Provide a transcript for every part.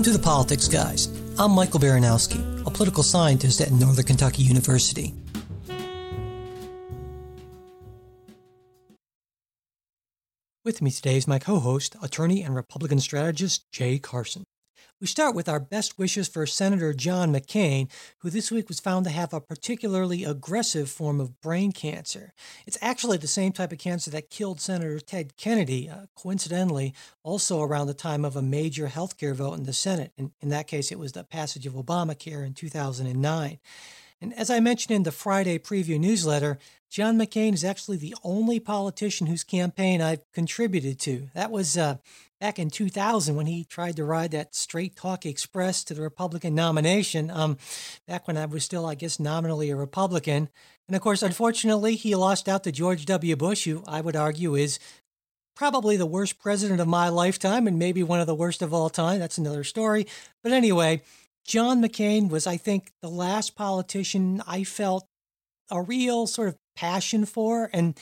Welcome to the Politics Guys. I'm Michael Baranowski, a political scientist at Northern Kentucky University. With me today is my co host, attorney and Republican strategist Jay Carson. We start with our best wishes for Senator John McCain, who this week was found to have a particularly aggressive form of brain cancer. It's actually the same type of cancer that killed Senator Ted Kennedy, uh, coincidentally, also around the time of a major health care vote in the Senate. In, in that case, it was the passage of Obamacare in 2009. And as I mentioned in the Friday preview newsletter, John McCain is actually the only politician whose campaign I've contributed to. That was uh, back in 2000 when he tried to ride that straight talk express to the Republican nomination, um, back when I was still, I guess, nominally a Republican. And of course, unfortunately, he lost out to George W. Bush, who I would argue is probably the worst president of my lifetime and maybe one of the worst of all time. That's another story. But anyway, John McCain was, I think, the last politician I felt a real sort of passion for. And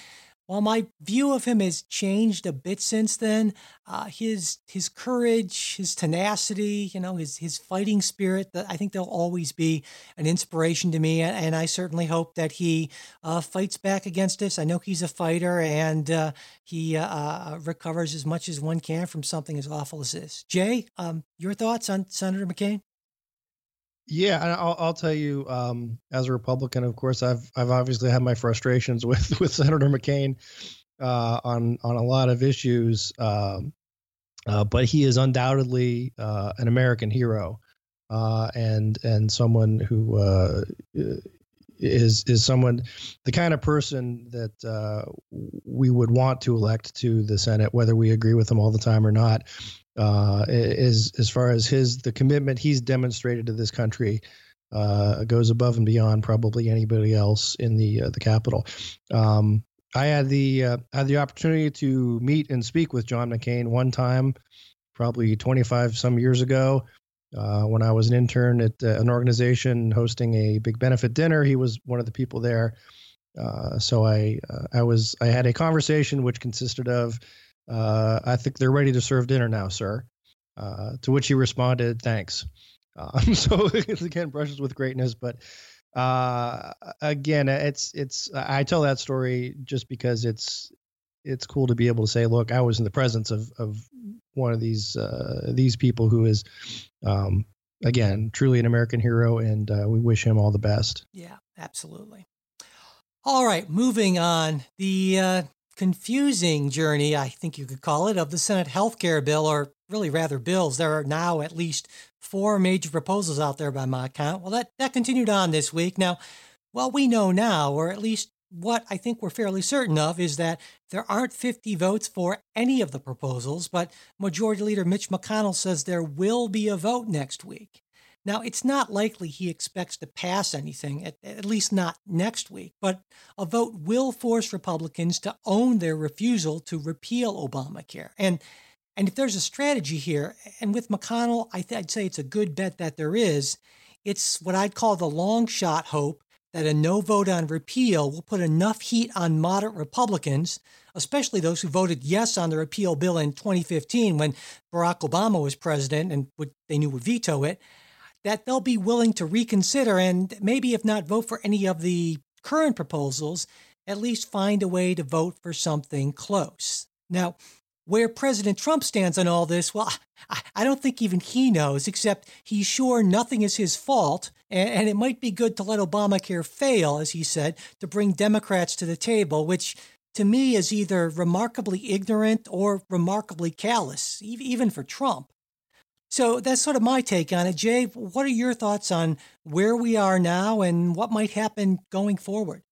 while my view of him has changed a bit since then, uh, his his courage, his tenacity, you know, his his fighting spirit, I think they'll always be an inspiration to me. And I certainly hope that he uh, fights back against this. I know he's a fighter, and uh, he uh, uh, recovers as much as one can from something as awful as this. Jay, um, your thoughts on Senator McCain? Yeah, I'll, I'll tell you. Um, as a Republican, of course, I've I've obviously had my frustrations with with Senator McCain uh, on on a lot of issues, um, uh, but he is undoubtedly uh, an American hero, uh, and and someone who uh, is is someone the kind of person that uh, we would want to elect to the Senate, whether we agree with him all the time or not uh, is as far as his the commitment he's demonstrated to this country uh, goes above and beyond probably anybody else in the uh, the Capitol. Um, I had the uh, had the opportunity to meet and speak with John McCain one time, probably 25 some years ago. Uh, when I was an intern at uh, an organization hosting a big benefit dinner, he was one of the people there. so I I was I had a conversation which consisted of uh, I think they're ready to serve dinner now, sir. Uh, to which he responded, thanks. Um, so again, brushes with greatness, but uh, again, it's it's. I tell that story just because it's it's cool to be able to say, look, I was in the presence of of one of these uh, these people who is, um, again, truly an American hero, and uh, we wish him all the best. Yeah, absolutely. All right, moving on. The uh, confusing journey, I think you could call it, of the Senate health care bill, or really rather bills. There are now at least four major proposals out there by my count. Well, that, that continued on this week. Now, what we know now, or at least what I think we're fairly certain of, is that there aren't 50 votes for any of the proposals, but Majority Leader Mitch McConnell says there will be a vote next week. Now, it's not likely he expects to pass anything, at, at, least not next week, but a vote will force Republicans to own their refusal to repeal Obamacare. And, and if there's a strategy here, and with McConnell, I th- I'd say it's a good bet that there is, it's what I'd call the long shot hope that a no vote on repeal will put enough heat on moderate Republicans, especially those who voted yes on the repeal bill in 2015 when Barack Obama was president and would, they knew would veto it, that they'll be willing to reconsider and maybe, if not vote for any of the current proposals, at least find a way to vote for something close. Now, where President Trump stands on all this, well, I don't think even he knows, except he's sure nothing is his fault. And it might be good to let Obamacare fail, as he said, to bring Democrats to the table, which to me is either remarkably ignorant or remarkably callous, even for Trump. So that's sort of my take on it. Jay, what are your thoughts on where we are now and what might happen going forward?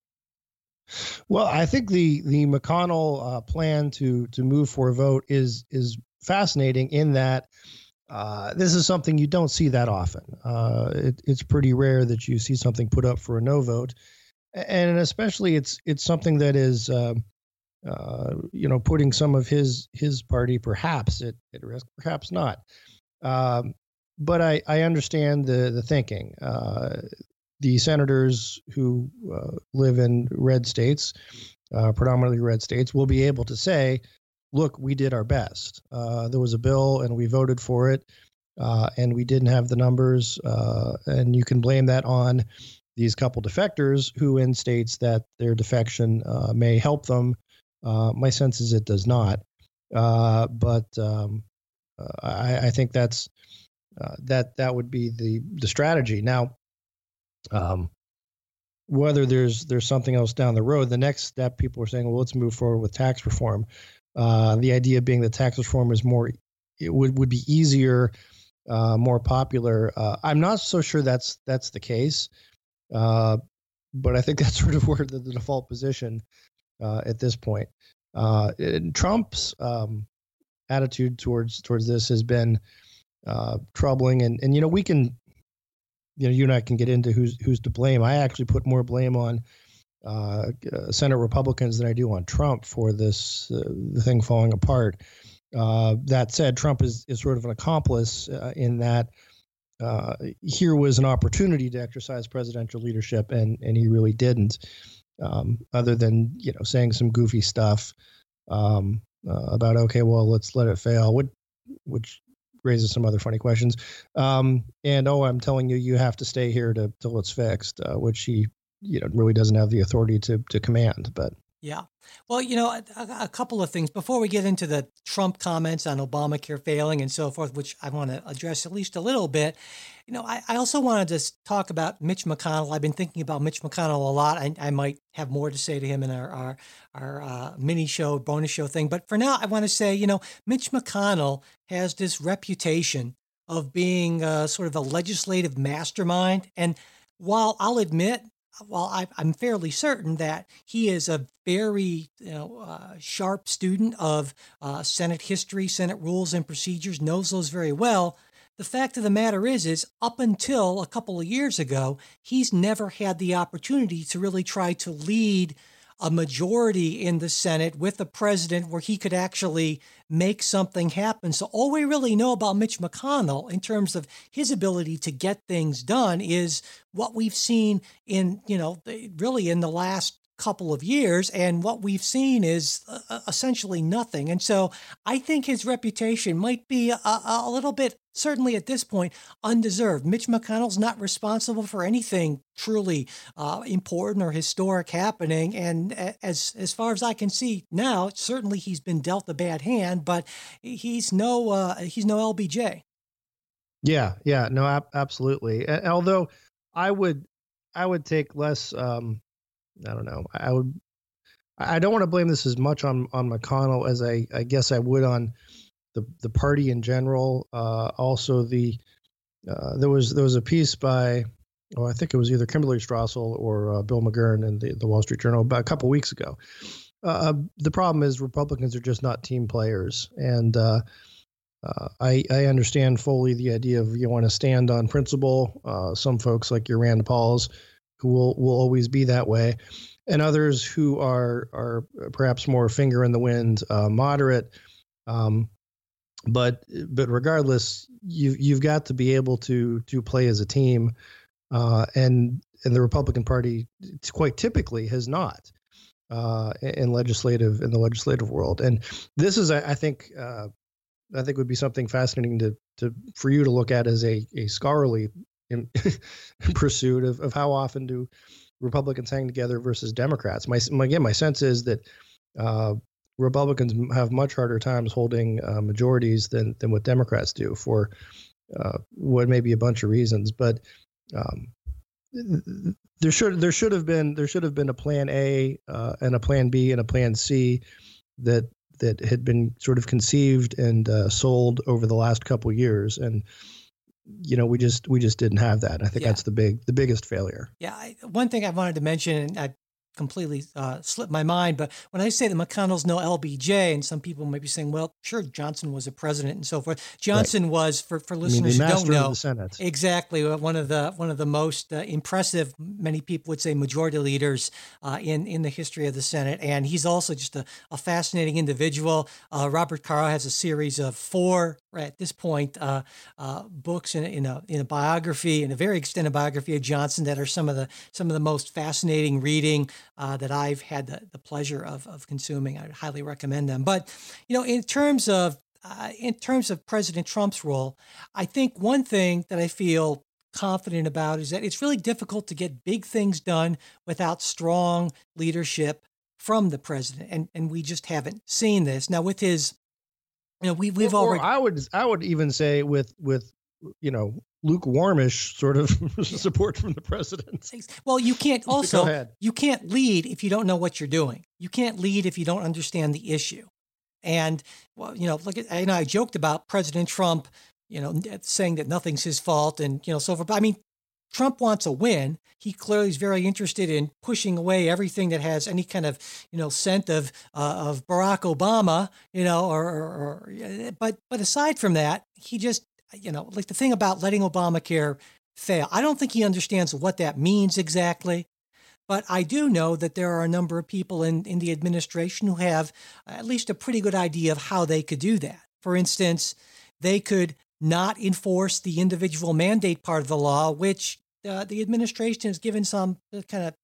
Well, I think the the McConnell uh, plan to to move for a vote is is fascinating in that uh, this is something you don't see that often. Uh, it, it's pretty rare that you see something put up for a no vote, and especially it's it's something that is um, uh, you know putting some of his his party perhaps at, at risk, perhaps not. Um, but I, I understand the the thinking. Uh, the senators who uh, live in red states, uh, predominantly red states, will be able to say, "Look, we did our best. Uh, there was a bill, and we voted for it." uh, and we didn't have the numbers. Uh, and you can blame that on these couple defectors who, in states that their defection may help them. My sense is it does not. But um, I, I, think that's that that would be the the strategy. Now, um, whether there's there's something else down the road, the next step people are saying, well, let's move forward with tax reform. Uh, the idea being that tax reform is more, it would would be easier, uh, more popular. Uh, I'm not so sure that's that's the case, uh, but I think that's sort of where the, the default position uh, at this point. Uh, Trump's um, attitude towards towards this has been troubling, and and you know we can you know, you and I can get into who's who's to blame. I actually put more blame on uh, uh, Senate Republicans than I do on Trump for this uh, thing falling apart. Uh, that said, Trump is is sort of an accomplice uh, in that uh, here was an opportunity to exercise presidential leadership, and and he really didn't. Um, other than you know saying some goofy stuff um, about okay, well let's let it fail, which which raises some other funny questions. Um, and oh, I'm telling you, you have to stay here to till it's fixed, uh, which he you know really doesn't have the authority to to command. But yeah. Well, you know, a, a, couple of things before we get into the Trump comments on Obamacare failing and so forth, which I want to address at least a little bit. You know, I, I also wanted to talk about Mitch McConnell. I've been thinking about Mitch McConnell a lot. I, I might have more to say to him in our our, our uh, mini show, bonus show thing. But for now, I want to say, you know, Mitch McConnell has this reputation of being uh, sort of a legislative mastermind. And while I'll admit well, I, am fairly certain that he is a very you know, uh, sharp student of uh, Senate history, Senate rules and procedures, knows those very well. The fact of the matter is, is up until a couple of years ago, he's never had the opportunity to really try to lead a majority in the Senate with the president where he could actually make something happen. So, all we really know about Mitch McConnell in terms of his ability to get things done is what we've seen in, you know, really in the last couple of years and what we've seen is uh, essentially nothing. And so i think his reputation might be a, a, little bit certainly at this point undeserved. Mitch mcconnell's not responsible for anything truly uh, important or historic happening and as as far as i can see now certainly he's been dealt a bad hand but he's no uh, he's no lbj yeah yeah no ab- absolutely. Although i would i would take less um I don't know. I would. I don't want to blame this as much on on McConnell as I I guess I would on the the party in general. Uh, also, the uh, there was there was a piece by oh I think it was either Kimberly Strassel or uh, Bill McGurn in the the Wall Street Journal about a couple weeks ago. Uh, the problem is Republicans are just not team players, and uh, uh, I, I understand fully the idea of you want to stand on principle. some folks like your Rand Pauls who will will always be that way, and others who are are perhaps more finger in the wind, uh, moderate. Um, but but regardless, you you've got to be able to to play as a team, uh, and and the Republican Party quite typically has not uh, in legislative in the legislative world. And this is, I, I think, uh, I think would be something fascinating to to for you to look at as a a scholarly in, in pursuit of, of how often do Republicans hang together versus Democrats. My, again, my sense is that uh, Republicans have much harder times holding uh, majorities than than what Democrats do for uh, what may be a bunch of reasons. But um, there should there should have been there should have been a plan A uh, and a plan B and a plan C that that had been sort of conceived and uh, sold over the last couple years and you know we just we just didn't have that i think yeah. that's the big the biggest failure yeah I, one thing i wanted to mention and i completely uh, slipped my mind. But when I say that McConnell's no LBJ, and some people might be saying, well, sure, Johnson was a president and so forth. Johnson right. was, for, for listeners I mean, who don't know, exactly uh, one of the one of the most uh, impressive, many people would say, majority leaders uh, in in the history of the Senate. And he's also just a, a fascinating individual. Uh, Robert Caro has a series of four at this point uh, books in, in a in a biography in a very extended biography of Johnson that are some of the some of the most fascinating reading uh, that I've had the, the pleasure of, of consuming. I highly recommend them. But, you know, in terms of uh, in terms of President Trump's role, I think one thing that I feel confident about is that it's really difficult to get big things done without strong leadership from the president, and and we just haven't seen this now with his. You know, we we've or, already. Or I would I would even say with with you know lukewarmish sort of support from the president. Well, you can't also you can't lead if you don't know what you're doing. You can't lead if you don't understand the issue. And well, you know, look at you know, I joked about President Trump, you know, saying that nothing's his fault and you know so forth. But I mean, Trump wants a win. He clearly is very interested in pushing away everything that has any kind of, you know, scent of uh, of Barack Obama, you know, or, or, or, but but aside from that, he just you know, like the thing about letting Obamacare fail, I don't think he understands what that means exactly. But I do know that there are a number of people in, in the administration who have at least a pretty good idea of how they could do that. For instance, they could not enforce the individual mandate part of the law, which uh, the administration has given some uh, kind of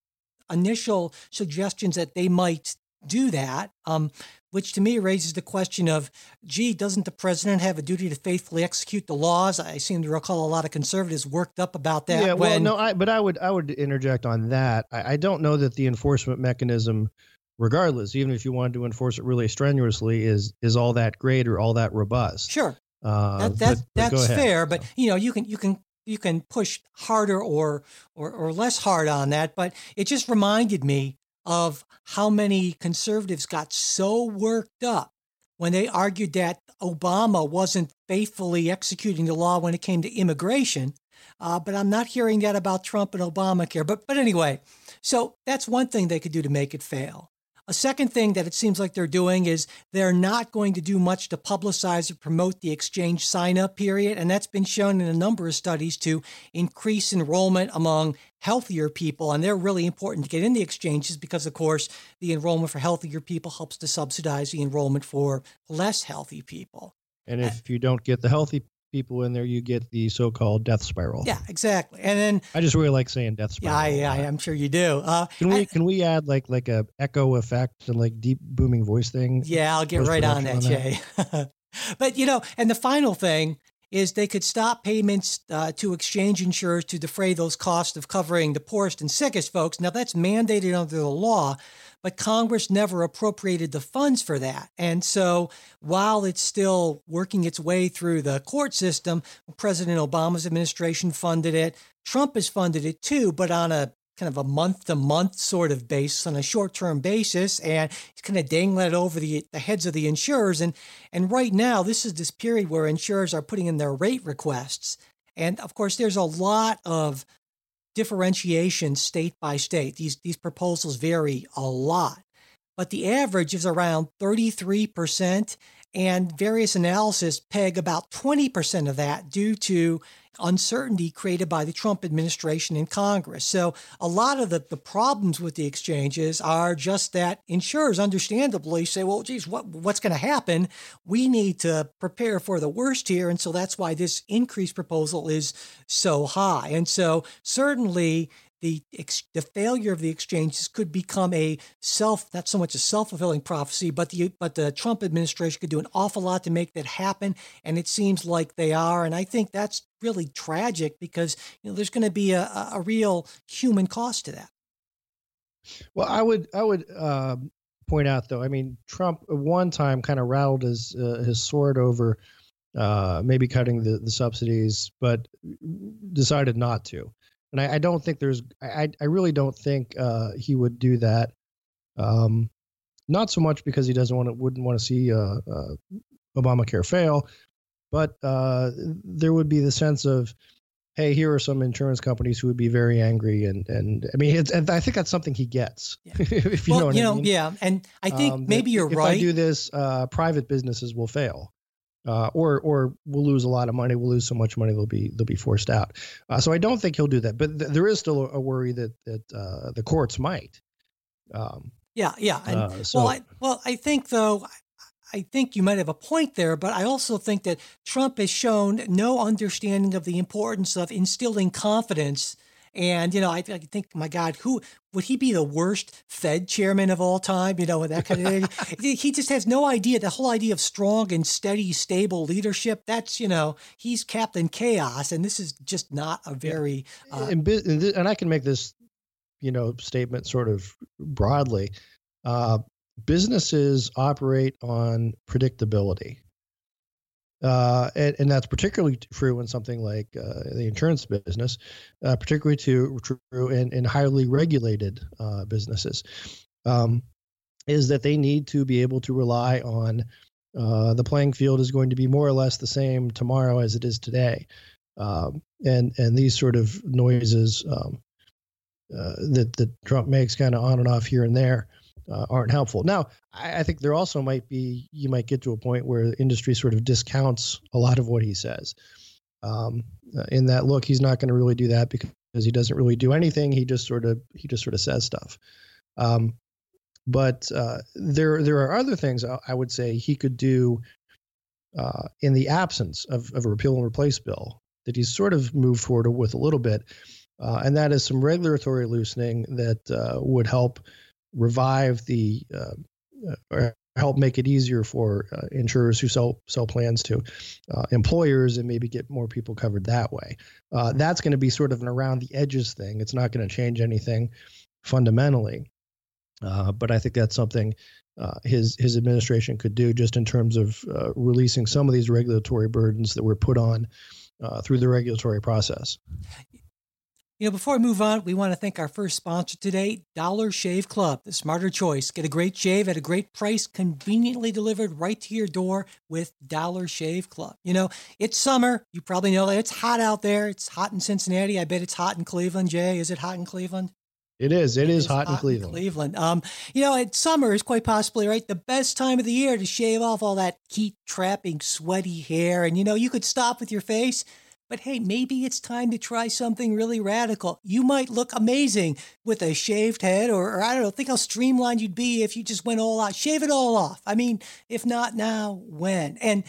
initial suggestions that they might do that. Um, which to me raises the question of, gee, doesn't the president have a duty to faithfully execute the laws? I seem to recall a lot of conservatives worked up about that. Yeah, well, no, I, but I would I would interject on that. I, I don't know that the enforcement mechanism, regardless, even if you wanted to enforce it really strenuously, is is all that great or all that robust. Sure, uh, that, that but, but that's fair. But you know, you can you can you can push harder or, or or less hard on that. But it just reminded me of how many conservatives got so worked up when they argued that Obama wasn't faithfully executing the law when it came to immigration. Uh, but I'm not hearing that about Trump and Obamacare. But but anyway, so that's one thing they could do to make it fail. A second thing that it seems like they're doing is they're not going to do much to publicize or promote the exchange sign up period. And that's been shown in a number of studies to increase enrollment among healthier people. And they're really important to get in the exchanges because, of course, the enrollment for healthier people helps to subsidize the enrollment for less healthy people. And uh, if you don't get the healthy people in there, you get the so-called death spiral. Yeah, exactly. And then I just really like saying death spiral. Yeah, I, am sure you do. Uh, can we I, can we add like like a echo effect and like deep booming voice thing? Yeah, I'll get right on that, on Jay. but you know, and the final thing is they could stop payments uh, to exchange insurers to defray those costs of covering the poorest and sickest folks. Now that's mandated under the law, but Congress never appropriated the funds for that. And so while it's still working its way through the court system, President Obama's administration funded it. Trump has funded it too, but on a kind of a month to month sort of basis on a short term basis and he's kind of dangling it over the, the heads of the insurers and and right now this is this period where insurers are putting in their rate requests and of course there's a lot of differentiation state by state. These, these proposals vary a lot, but the average is around 33%, and various analysis peg about 20% of that due to uncertainty created by the Trump administration in Congress. So a lot of the, the problems with the exchanges are just that insurers understandably say, well, geez, what, what's going to happen? We need to prepare for the worst here. And so that's why this increase proposal is so high. And so certainly the the failure of the exchanges could become a self not so much a self fulfilling prophecy, but the but the Trump administration could do an awful lot to make that happen, and it seems like they are, and I think that's really tragic because you know there's going to be a, a real human cost to that. Well, I would I would uh, point out though, I mean Trump one time kind of rattled his uh, his sword over uh, maybe cutting the, the subsidies, but decided not to and I, I don't think there's I I really don't think uh, he would do that. Um, not so much because he doesn't want to wouldn't want to see uh, uh, Obamacare fail, but uh, there would be the sense of, hey, here are some insurance companies who would be very angry, and and I mean, it's, and I think that's something he gets. Yeah. if you well, know what you I know, mean. yeah, and I think um, maybe you're if right. If I do this, uh, private businesses will fail uh, or or we'll lose a lot of money. We'll lose so much money they'll be they'll be forced out. Uh, so I don't think he'll do that. But th- there is still a worry that that uh, the courts might. Um, yeah, yeah. And, uh, so, well, I, well, I think though. I think you might have a point there, but I also think that Trump has shown no understanding of the importance of instilling confidence And, you know, I, I think, my God, who would he be the worst Fed chairman of all time? You know, with that kind of thing. he just has no idea. The whole idea of strong and steady, stable leadership, that's, you know, he's Captain Chaos. And this is just not a very. Uh, and, and I can make this, you know, statement sort of broadly. Uh, businesses operate on predictability. Uh, and, and, that's particularly true in something like uh, the insurance business, uh, particularly to, true in, in highly regulated uh, businesses, um, is that they need to be able to rely on uh, the playing field is going to be more or less the same tomorrow as it is today, um, and and these sort of noises um, that that Trump makes kind of on and off here and there uh, aren't helpful. Now, I, I, think there also might be you might get to a point where the industry sort of discounts a lot of what he says. Um, uh, in that look, he's not going to really do that because he doesn't really do anything. He just sort of he just sort of says stuff. Um, but uh, there there are other things I would say he could do uh, in the absence of, of a repeal and replace bill that he's sort of moved forward with a little bit, uh, and that is some regulatory loosening that uh, would help revive the uh, or help make it easier for uh, insurers who sell sell plans to uh, employers and maybe get more people covered that way. Uh, that's going to be sort of an around the edges thing. It's not going to change anything fundamentally, uh, but I think that's something uh, his his administration could do just in terms of releasing some of these regulatory burdens that were put on through the regulatory process. You know, before we move on, we want to thank our first sponsor today, Dollar Shave Club, the smarter choice. Get a great shave at a great price, conveniently delivered right to your door with Dollar Shave Club. You know, it's summer. You probably know that it's hot out there. It's hot in Cincinnati. I bet it's hot in Cleveland. Jay, is it hot in Cleveland? It is. It, it is, is hot, hot in Cleveland. In Cleveland. Um, you know, it's summer is quite possibly right the best time of the year to shave off all that heat trapping, sweaty hair. And you know, you could stop with your face but hey, maybe it's time to try something really radical. You might look amazing with a shaved head, or, or, I don't know, think how streamlined you'd be if you just went all out. Shave it all off. I mean, if not now, when? And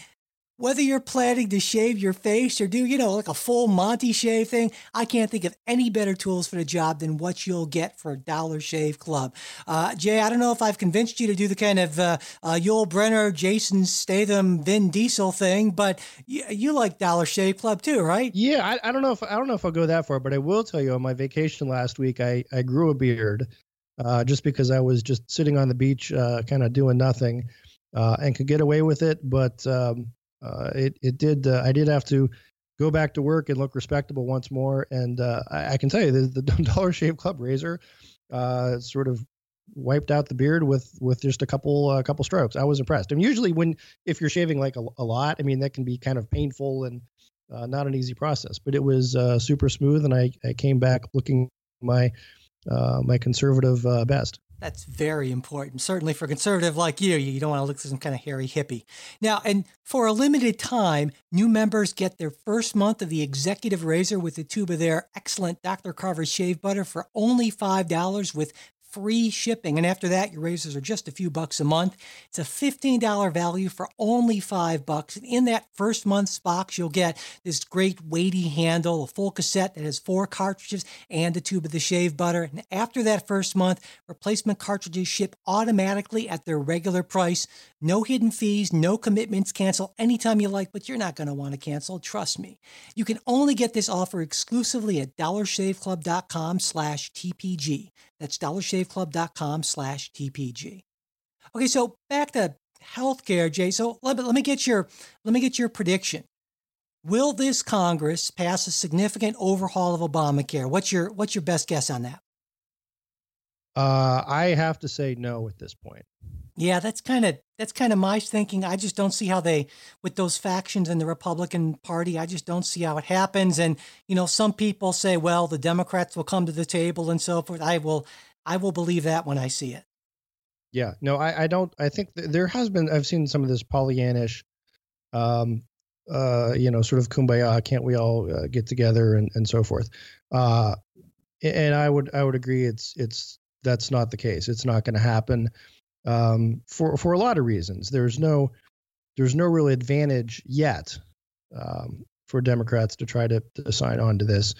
whether you're planning to shave your face or do, you know, like a full Monty shave thing, I can't think of any better tools for the job than what you'll get for Dollar Shave Club. Uh, Jay, I don't know if I've convinced you to do the kind of uh, uh, Yul Brynner, Jason Statham, Vin Diesel thing, but you, you like Dollar Shave Club too, right? Yeah, I, I, don't know if I don't know if I'll go that far, but I will tell you on my vacation last week, I I grew a beard, uh, just because I was just sitting on the beach, uh, kind of doing nothing. Uh, and could get away with it. But um, uh, it it did. Uh, I did have to go back to work and look respectable once more. And uh, I, I, can tell you, the, the Dollar Shave Club razor uh, sort of wiped out the beard with with just a couple a uh, couple strokes. I was impressed. And usually, when if you're shaving like a, a lot, I mean that can be kind of painful and not an easy process. But it was super smooth, and I I came back looking my my conservative best. That's very important. Certainly for a conservative like you, you don't want to look some kind of hairy hippie. Now, and for a limited time, new members get their first month of the executive razor with a tube of their excellent Dr. Carver shave butter for only $5 with free shipping. And after that, your razors are just a few bucks a month. It's a $15 value for only five bucks. And in that first month's box, you'll get this great weighty handle, a full cassette that has four cartridges and a tube of the shave butter. And after that first month, replacement cartridges ship automatically at their regular price. No hidden fees, no commitments. Cancel anytime you like, but you're not going to want to cancel. Trust me. You can only get this offer exclusively at dollarshaveclub.com slash TPG. That's dollarshaveclub.com slash TPG. Okay, so back to healthcare, Jay. So let, let me get your let me get your prediction. Will this Congress pass a significant overhaul of Obamacare? What's your what's your best guess on that? Uh, I have to say no at this point. Yeah, that's kind of that's kind of my thinking. I just don't see how they, with those factions in the Republican Party, I just don't see how it happens. And you know, some people say, well, the Democrats will come to the table and so forth. I will, I will believe that when I see it. Yeah, no, I, I don't. I think there has been. I've seen some of this Pollyannish, um, uh, you know, sort of kumbaya. Can't we all uh, get together and and so forth? Uh, and I would I would agree. It's it's that's not the case. It's not going to happen um, for for a lot of reasons. There's no there's no real advantage yet um, for Democrats to try to, to sign on to this.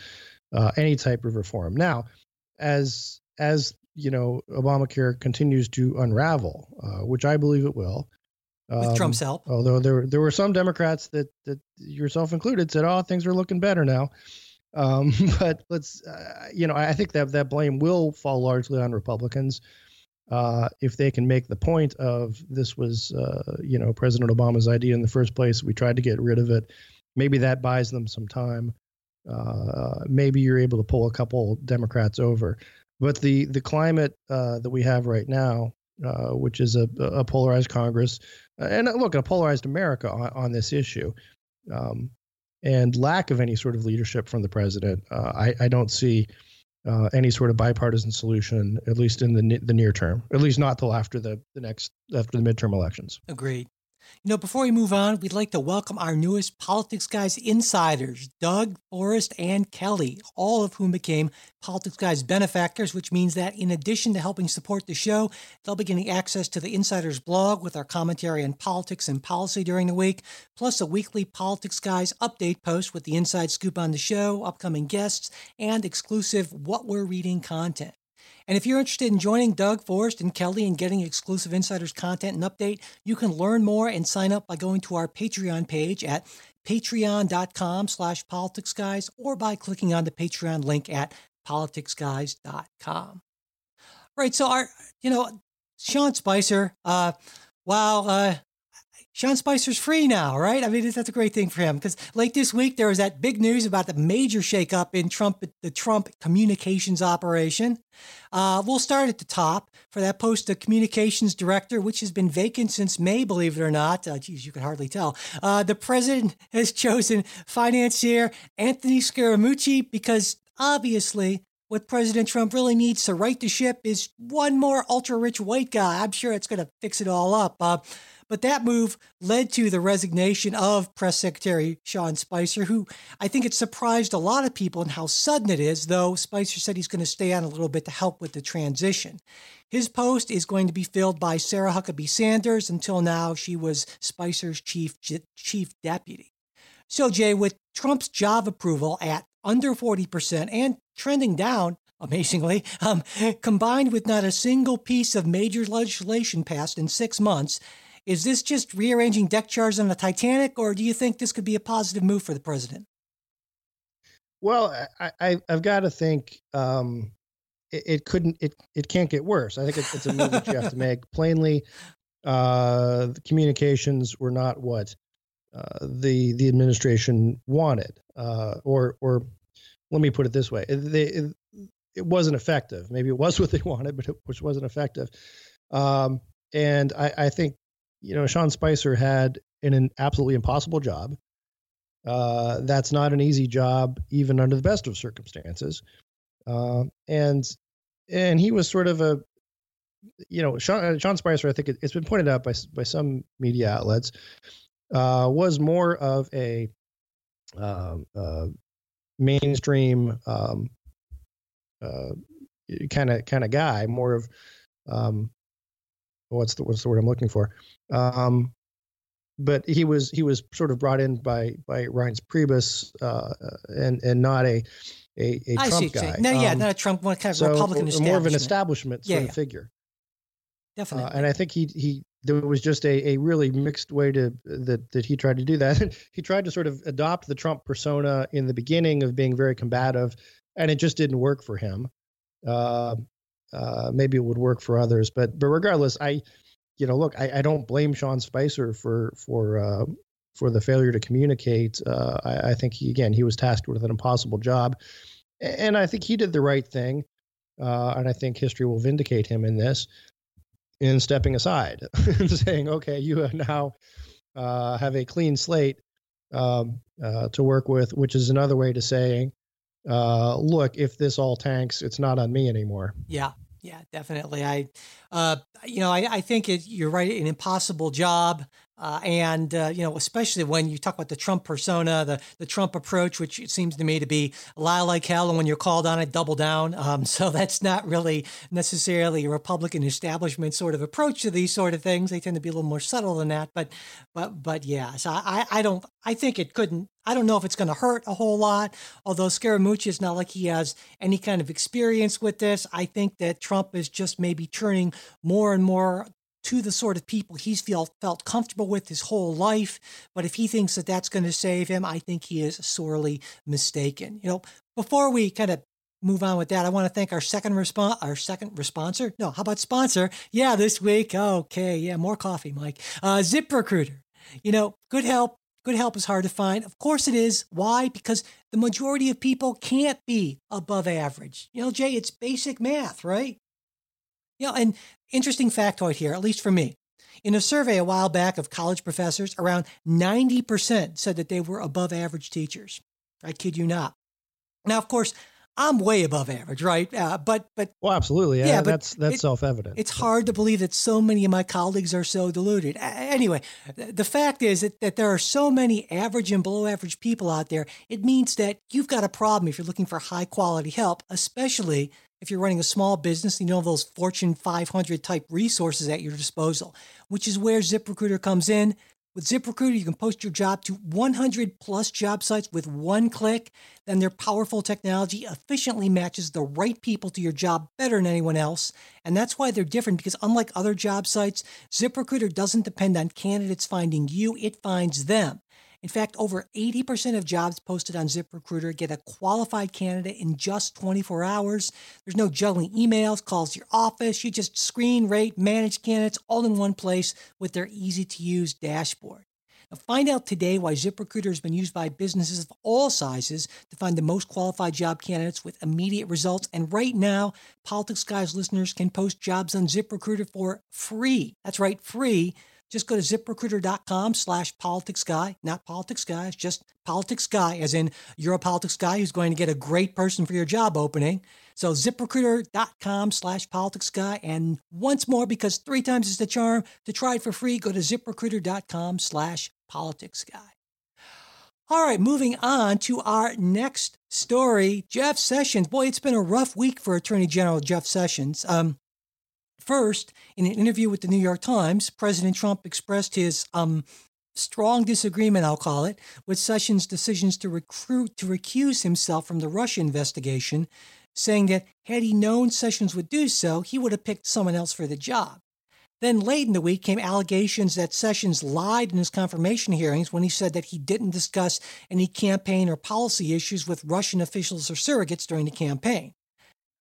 uh, any type of reform. Now, as as you know, Obamacare continues to unravel, uh, which I believe it will. With um, Trump's help. Although there there were some Democrats that that yourself included said, "Oh, things are looking better now." Um, but let's, uh, you know, I think that that blame will fall largely on Republicans uh, if they can make the point of this was, uh, you know, President Obama's idea in the first place. We tried to get rid of it. Maybe that buys them some time. Uh, maybe you're able to pull a couple Democrats over. But the the climate uh, that we have right now, uh, which is a, a polarized Congress, and look, a polarized America on, on this issue, um, and lack of any sort of leadership from the president, I, I don't see uh, any sort of bipartisan solution, at least in the the near term, at least not till after the the next after the midterm elections. Agreed. You know, before we move on, we'd like to welcome our newest Politics Guys insiders, Doug, Forrest, and Kelly, all of whom became Politics Guys benefactors, which means that in addition to helping support the show, they'll be getting access to the insiders blog with our commentary on politics and policy during the week, plus a weekly Politics Guys update post with the inside scoop on the show, upcoming guests, and exclusive What We're Reading content. And if you're interested in joining Doug, Forrest, and Kelly and getting exclusive insiders content and update, you can learn more and sign up by going to our Patreon page at patreon.com slash politicsguys or by clicking on the Patreon link at politicsguys.com. Right, so our, you know, Sean Spicer, uh, wow, uh, Sean Spicer's free now, right? I mean, that's a great thing for him because late this week there was that big news about the major shakeup in Trump, the Trump communications operation. Uh, we'll start at the top for that post of communications director, which has been vacant since May, believe it or not. Uh, geez, you can hardly tell. Uh, the president has chosen financier Anthony Scaramucci because obviously what President Trump really needs to right the ship is one more ultra rich white guy. I'm sure it's going to fix it all up. Uh, but that move led to the resignation of Press Secretary Sean Spicer, who I think it surprised a lot of people in how sudden it is, though Spicer said he's going to stay on a little bit to help with the transition. His post is going to be filled by Sarah Huckabee Sanders. Until now, she was Spicer's chief, chief deputy. So, Jay, with Trump's job approval at under 40% and trending down, amazingly, um, combined with not a single piece of major legislation passed in six months, is this just rearranging deck chairs on the Titanic, or do you think this could be a positive move for the president? Well, I, have got to think um, it, it, couldn't, it, it can't get worse. I think it, it's a move that you have to make. Plainly, uh, the communications were not what uh, the the administration wanted, uh, or or let me put it this way: they, it, it, wasn't effective. Maybe it was what they wanted, but it which wasn't effective. Um, and I, I, think you know, Sean Spicer had an, an absolutely impossible job. Uh, that's not an easy job, even under the best of circumstances. Uh, and and he was sort of a, you know, Sean, uh, Sean Spicer. I think it, has been pointed out by by some media outlets, uh, was more of a um, uh, mainstream kind of kind of guy, more of um, what's the what's the word I'm looking for? Um, but he was he was sort of brought in by by Reince Priebus uh, and and not a a, a Trump guy. No, yeah, um, not a Trump one kind of so Republican more of an establishment sort yeah, of figure. Definitely, uh, and I think he he there was just a, a really mixed way to that that he tried to do that. he tried to sort of adopt the Trump persona in the beginning of being very combative, and it just didn't work for him. Uh, uh, maybe it would work for others, but but regardless, I, you know, look, I, I don't blame Sean Spicer for for uh, for the failure to communicate. Uh, I, I, think he again he was tasked with an impossible job, and I think he did the right thing, uh, and I think history will vindicate him in this, in stepping aside and saying, okay, you now uh, have a clean slate um, uh, to work with, which is another way to saying. Uh, look, if this all tanks, it's not on me anymore. Yeah, yeah, definitely. I, uh, you know, I, I think it, you're right. An impossible job. Uh, and uh, you know, especially when you talk about the Trump persona, the the Trump approach, which it seems to me to be lie like hell, and when you're called on it, double down. Um, so that's not really necessarily a Republican establishment sort of approach to these sort of things. They tend to be a little more subtle than that. But but but yeah, so I I don't I think it couldn't. I don't know if it's going to hurt a whole lot. Although Scaramucci is not like he has any kind of experience with this. I think that Trump is just maybe turning more and more to the sort of people he's felt felt comfortable with his whole life. But if he thinks that that's going to save him, I think he is sorely mistaken. You know, before we kind of move on with that, I want to thank our second response, our second responsor. No, how about sponsor? Yeah, this week. Okay, yeah, more coffee, Mike. Uh, ZipRecruiter. You know, good help. Good help is hard to find. Of course it is. Why? Because the majority of people can't be above average. You know, Jay, it's basic math, right? You know, and interesting factoid here, at least for me. In a survey a while back of college professors, around 90% said that they were above average teachers. I kid you not. Now, of course, I'm way above average, right? Uh, but but well, absolutely, yeah. yeah but that's that's it, self-evident. It's hard to believe that so many of my colleagues are so deluded. Anyway, the fact is that, that there are so many average and below average people out there. It means that you've got a problem if you're looking for high quality help, especially if you're running a small business, you know those Fortune 500 type resources at your disposal, which is where ZipRecruiter comes in. With ZipRecruiter, you can post your job to 100 plus job sites with one click. Then their powerful technology efficiently matches the right people to your job better than anyone else. And that's why they're different because unlike other job sites, ZipRecruiter doesn't depend on candidates finding you, it finds them. In fact, over 80% of jobs posted on ZipRecruiter get a qualified candidate in just 24 hours. There's no juggling emails, calls to your office. You just screen, rate, manage candidates all in one place with their easy to use dashboard. Now, find out today why ZipRecruiter has been used by businesses of all sizes to find the most qualified job candidates with immediate results. And right now, Politics Guys listeners can post jobs on ZipRecruiter for free. That's right, free just go to ziprecruiter.com slash politics guy, not politics guy, it's just politics guy, as in you're a politics guy who's going to get a great person for your job opening. So ziprecruiter.com slash politics guy. And once more, because three times is the charm, to try it for free, go to ziprecruiter.com slash politics guy. All right, moving on to our next story. Jeff Sessions. Boy, it's been a rough week for Attorney General Jeff Sessions. Um, First, in an interview with the New York Times, President Trump expressed his um, strong disagreement, I'll call it, with Sessions' decisions to recruit to recuse himself from the Russia investigation, saying that had he known Sessions would do so, he would have picked someone else for the job. Then late in the week came allegations that Sessions lied in his confirmation hearings when he said that he didn't discuss any campaign or policy issues with Russian officials or surrogates during the campaign.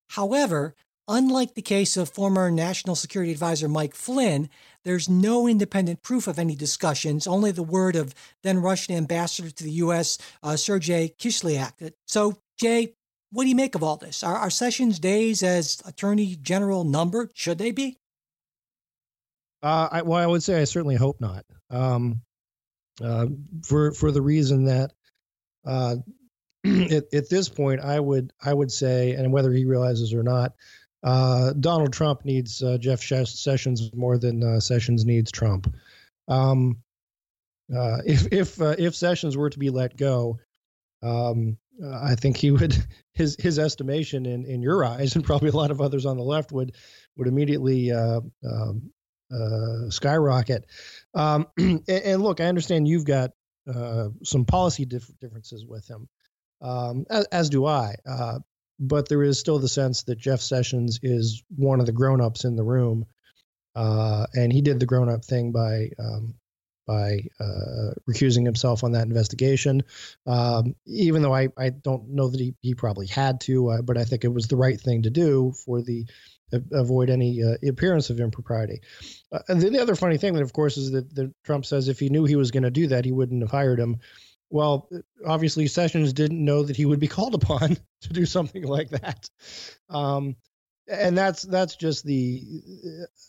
However, Unlike the case of former National Security Advisor Mike Flynn, there's no independent proof of any discussions, only the word of then Russian ambassador to the U.S., uh, Sergei Kislyak. So, Jay, what do you make of all this? Are, are Sessions' days as Attorney General numbered? Should they be? Uh, I, well, I would say I certainly hope not. Um, uh, for for the reason that uh, at, at, this point, I would I would say, and whether he realizes or not, uh, Donald Trump needs uh, Jeff Sessions more than uh, Sessions needs Trump. Um, uh, if if uh, if Sessions were to be let go, um, I think he would his his estimation in in your eyes and probably a lot of others on the left would would immediately um, skyrocket. Um, and, and, look, I understand you've got some policy dif- differences with him. Um, as, as, do I. Uh, but there is still the sense that Jeff Sessions is one of the grown-ups in the room, uh, and he did the grown-up thing by um, by uh, recusing himself on that investigation. Um, even though I, I don't know that he, he probably had to, uh, but I think it was the right thing to do for the avoid any uh, appearance of impropriety. Uh, and the, the, other funny thing, that of course, is that, that Trump says if he knew he was going to do that, he wouldn't have hired him. Well, obviously Sessions didn't know that he would be called upon to do something like that. Um, and that's that's just the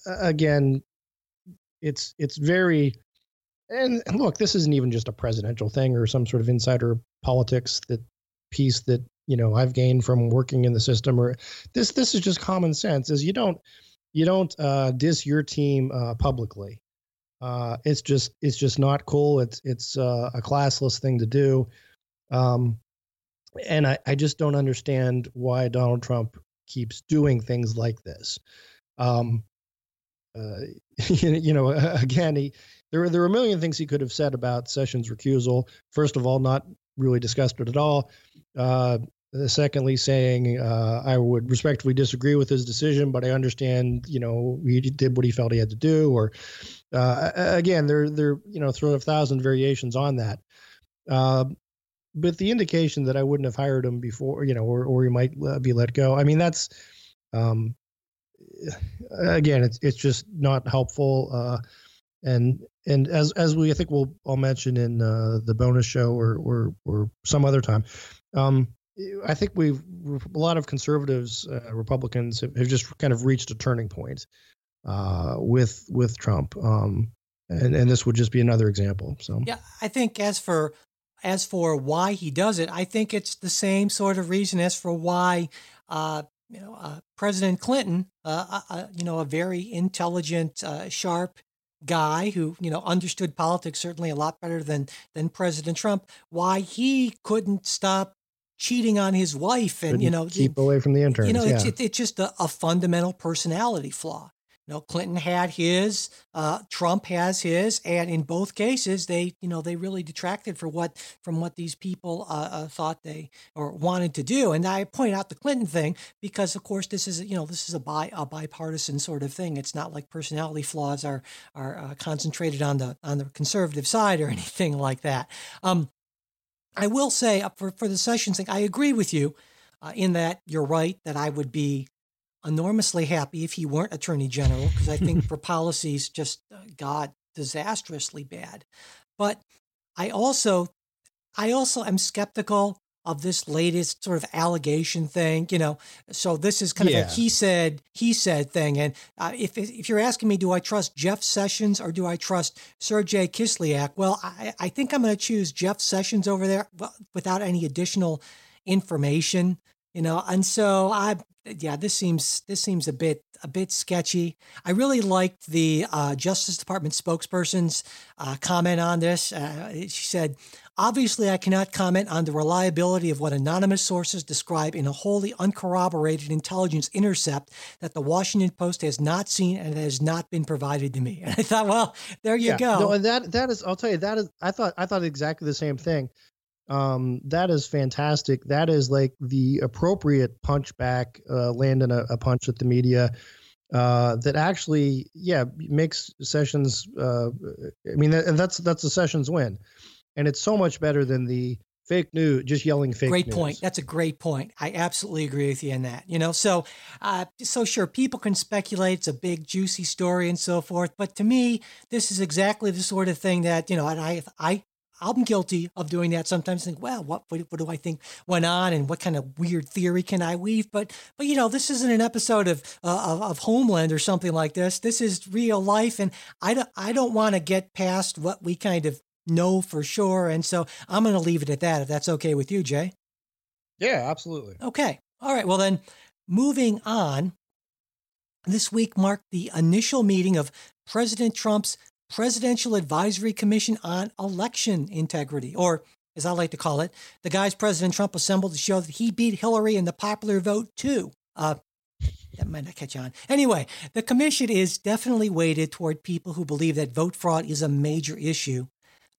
uh, again, it's it's very and look, this isn't even just a presidential thing or some sort of insider politics that piece that you know I've gained from working in the system or this this is just common sense is you don't you don't uh, diss your team uh, publicly Uh, it's just it's just not cool. It's it's uh, a classless thing to do, um, and I, I just don't understand why Donald Trump keeps doing things like this. Um, uh, you know, again, he there are there were a million things he could have said about Sessions' recusal. First of all, not really discussed it at all. Uh, secondly, saying uh, I would respectfully disagree with his decision, but I understand, you know, he did what he felt he had to do. Or uh, again, there there you know throw a thousand variations on that. Uh, but the indication that I wouldn't have hired him before, you know, or or he might uh, be let go. I mean, that's um, again, it's it's just not helpful. Uh, and and as as we I think we'll I'll mention in uh, the bonus show or or or some other time. Um, I think we've a lot of conservatives, uh, Republicans have, have, just kind of reached a turning point uh, with with Trump, um, and and this would just be another example. So yeah, I think as for as for why he does it, I think it's the same sort of reason as for why uh, you know uh, President Clinton, uh, uh, you know, a very intelligent, sharp guy who you know understood politics certainly a lot better than than President Trump, why he couldn't stop cheating on his wife and Couldn't you know keep away from the interns. You know, yeah. it's, it, it's just a, a, fundamental personality flaw. You know, Clinton had his, uh, Trump has his, and in both cases, they, you know, they really detracted for what from what these people uh, uh, thought they or wanted to do. And I point out the Clinton thing because, of course, this is, you know, this is a bi a bipartisan sort of thing. It's not like personality flaws are are uh, concentrated on the on the conservative side or anything like that. Um, I will say uh, for, for the Sessions thing, I agree with you uh, in that you're right that I would be enormously happy if he weren't Attorney General because I think for policies just uh, God disastrously bad. But I also I also am skeptical of this latest sort of allegation thing, you know. So this is kind yeah. of a he said, he said thing. And uh, if if you're asking me, do I trust Jeff Sessions or do I trust Sergey Kislyak? Well, I, I think I'm going to choose Jeff Sessions over there without any additional information, you know. And so I, yeah, this seems this seems a bit a bit sketchy. I really liked the uh, Justice Department spokesperson's uh, comment on this. Uh, she said, Obviously, I cannot comment on the reliability of what anonymous sources describe in a wholly uncorroborated intelligence intercept that the Washington Post has not seen and has not been provided to me. And I thought, well, there you yeah, go. No, and that that is, I'll tell you, that is, I thought, I thought exactly the same thing. Um, that is fantastic. That is like the appropriate punch back, uh, landing a, a punch at the media. Uh, that actually, yeah, makes sessions. Uh, I mean, and that's that's the sessions win and it's so much better than the fake news just yelling fake great news. point that's a great point i absolutely agree with you in that you know so uh, so sure people can speculate it's a big juicy story and so forth but to me this is exactly the sort of thing that you know and i i I'm guilty of doing that sometimes. Think, well, what, what, what do I think went on, and what kind of weird theory can I weave? But but you know, this isn't an episode of uh, of, of Homeland or something like this. This is real life, and I don't I don't want to get past what we kind of know for sure. And so I'm going to leave it at that if that's okay with you, Jay. Yeah, absolutely. Okay. All right. Well, then moving on. This week marked the initial meeting of President Trump's Presidential Advisory Commission on Election Integrity, or as I like to call it, the guys President Trump assembled to show that he beat Hillary in the popular vote, too. Uh, that might not catch on. Anyway, the commission is definitely weighted toward people who believe that vote fraud is a major issue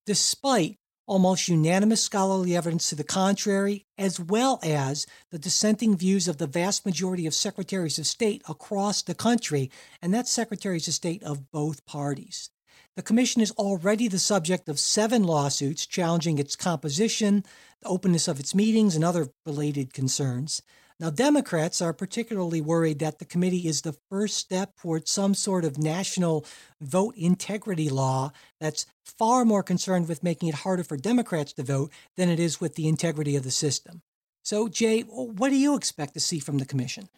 despite almost unanimous scholarly evidence to the contrary, as well as the dissenting views of the vast majority of secretaries of state across the country, and that's secretaries of state of both parties. The commission is already the subject of seven lawsuits challenging its composition, the openness of its meetings, and other related concerns. Now, Democrats are particularly worried that the committee is the first step toward some sort of national vote integrity law that's far more concerned with making it harder for Democrats to vote than it is with the integrity of the system. So, Jay, what do you expect to see from the commission?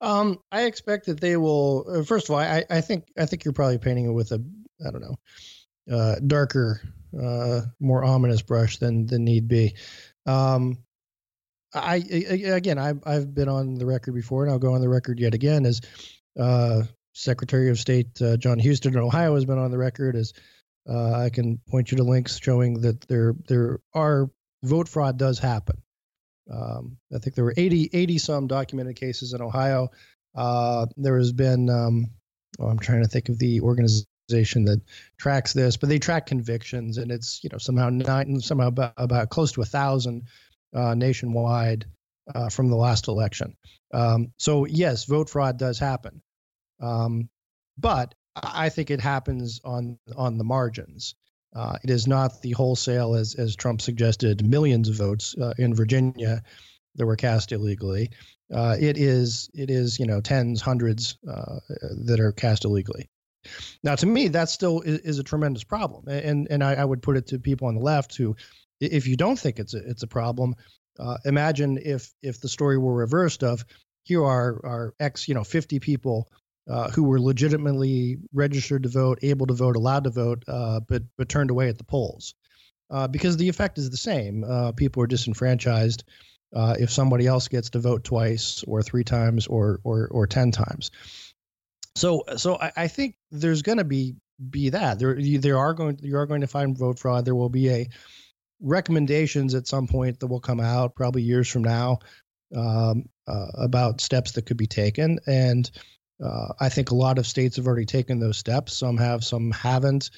Um, I expect that they will. Uh, first of all, I, I think I think you're probably painting it with a I don't know uh, darker, uh, more ominous brush than than need be. Um, I, I again, I've I've been on the record before, and I'll go on the record yet again as uh, Secretary of State uh, Jon Husted in Ohio has been on the record as uh, I can point you to links showing that there there are vote fraud does happen. Um, I think there were 80, 80 some documented cases in Ohio. Uh, there has been, um, oh, I'm trying to think of the organization that tracks this, but they track convictions, and it's you know somehow nine, somehow about, about close to a thousand uh, nationwide uh, from the last election. Um, so yes, vote fraud does happen, um, but I think it happens on on the margins. Uh, it is not the wholesale, as as Trump suggested, millions of votes uh, in Virginia that were cast illegally. Uh, it is it is you know tens, hundreds uh, that are cast illegally. Now, to me, that still is, is a tremendous problem, and and I, I, would put it to people on the left who, if you don't think it's a it's a problem, uh, imagine if if the story were reversed of here are are X you know 50 people uh, who were legitimately registered to vote, able to vote, allowed to vote, uh, but but turned away at the polls, uh, because the effect is the same. Uh, people are disenfranchised uh, if somebody else gets to vote twice or three times or or or ten times. So so I, I think there's going to be be that there there are going you are going to find vote fraud. There will be a recommendations at some point that will come out probably years from now um, uh, about steps that could be taken and uh, I think a lot of states have already taken those steps. Some have, some haven't,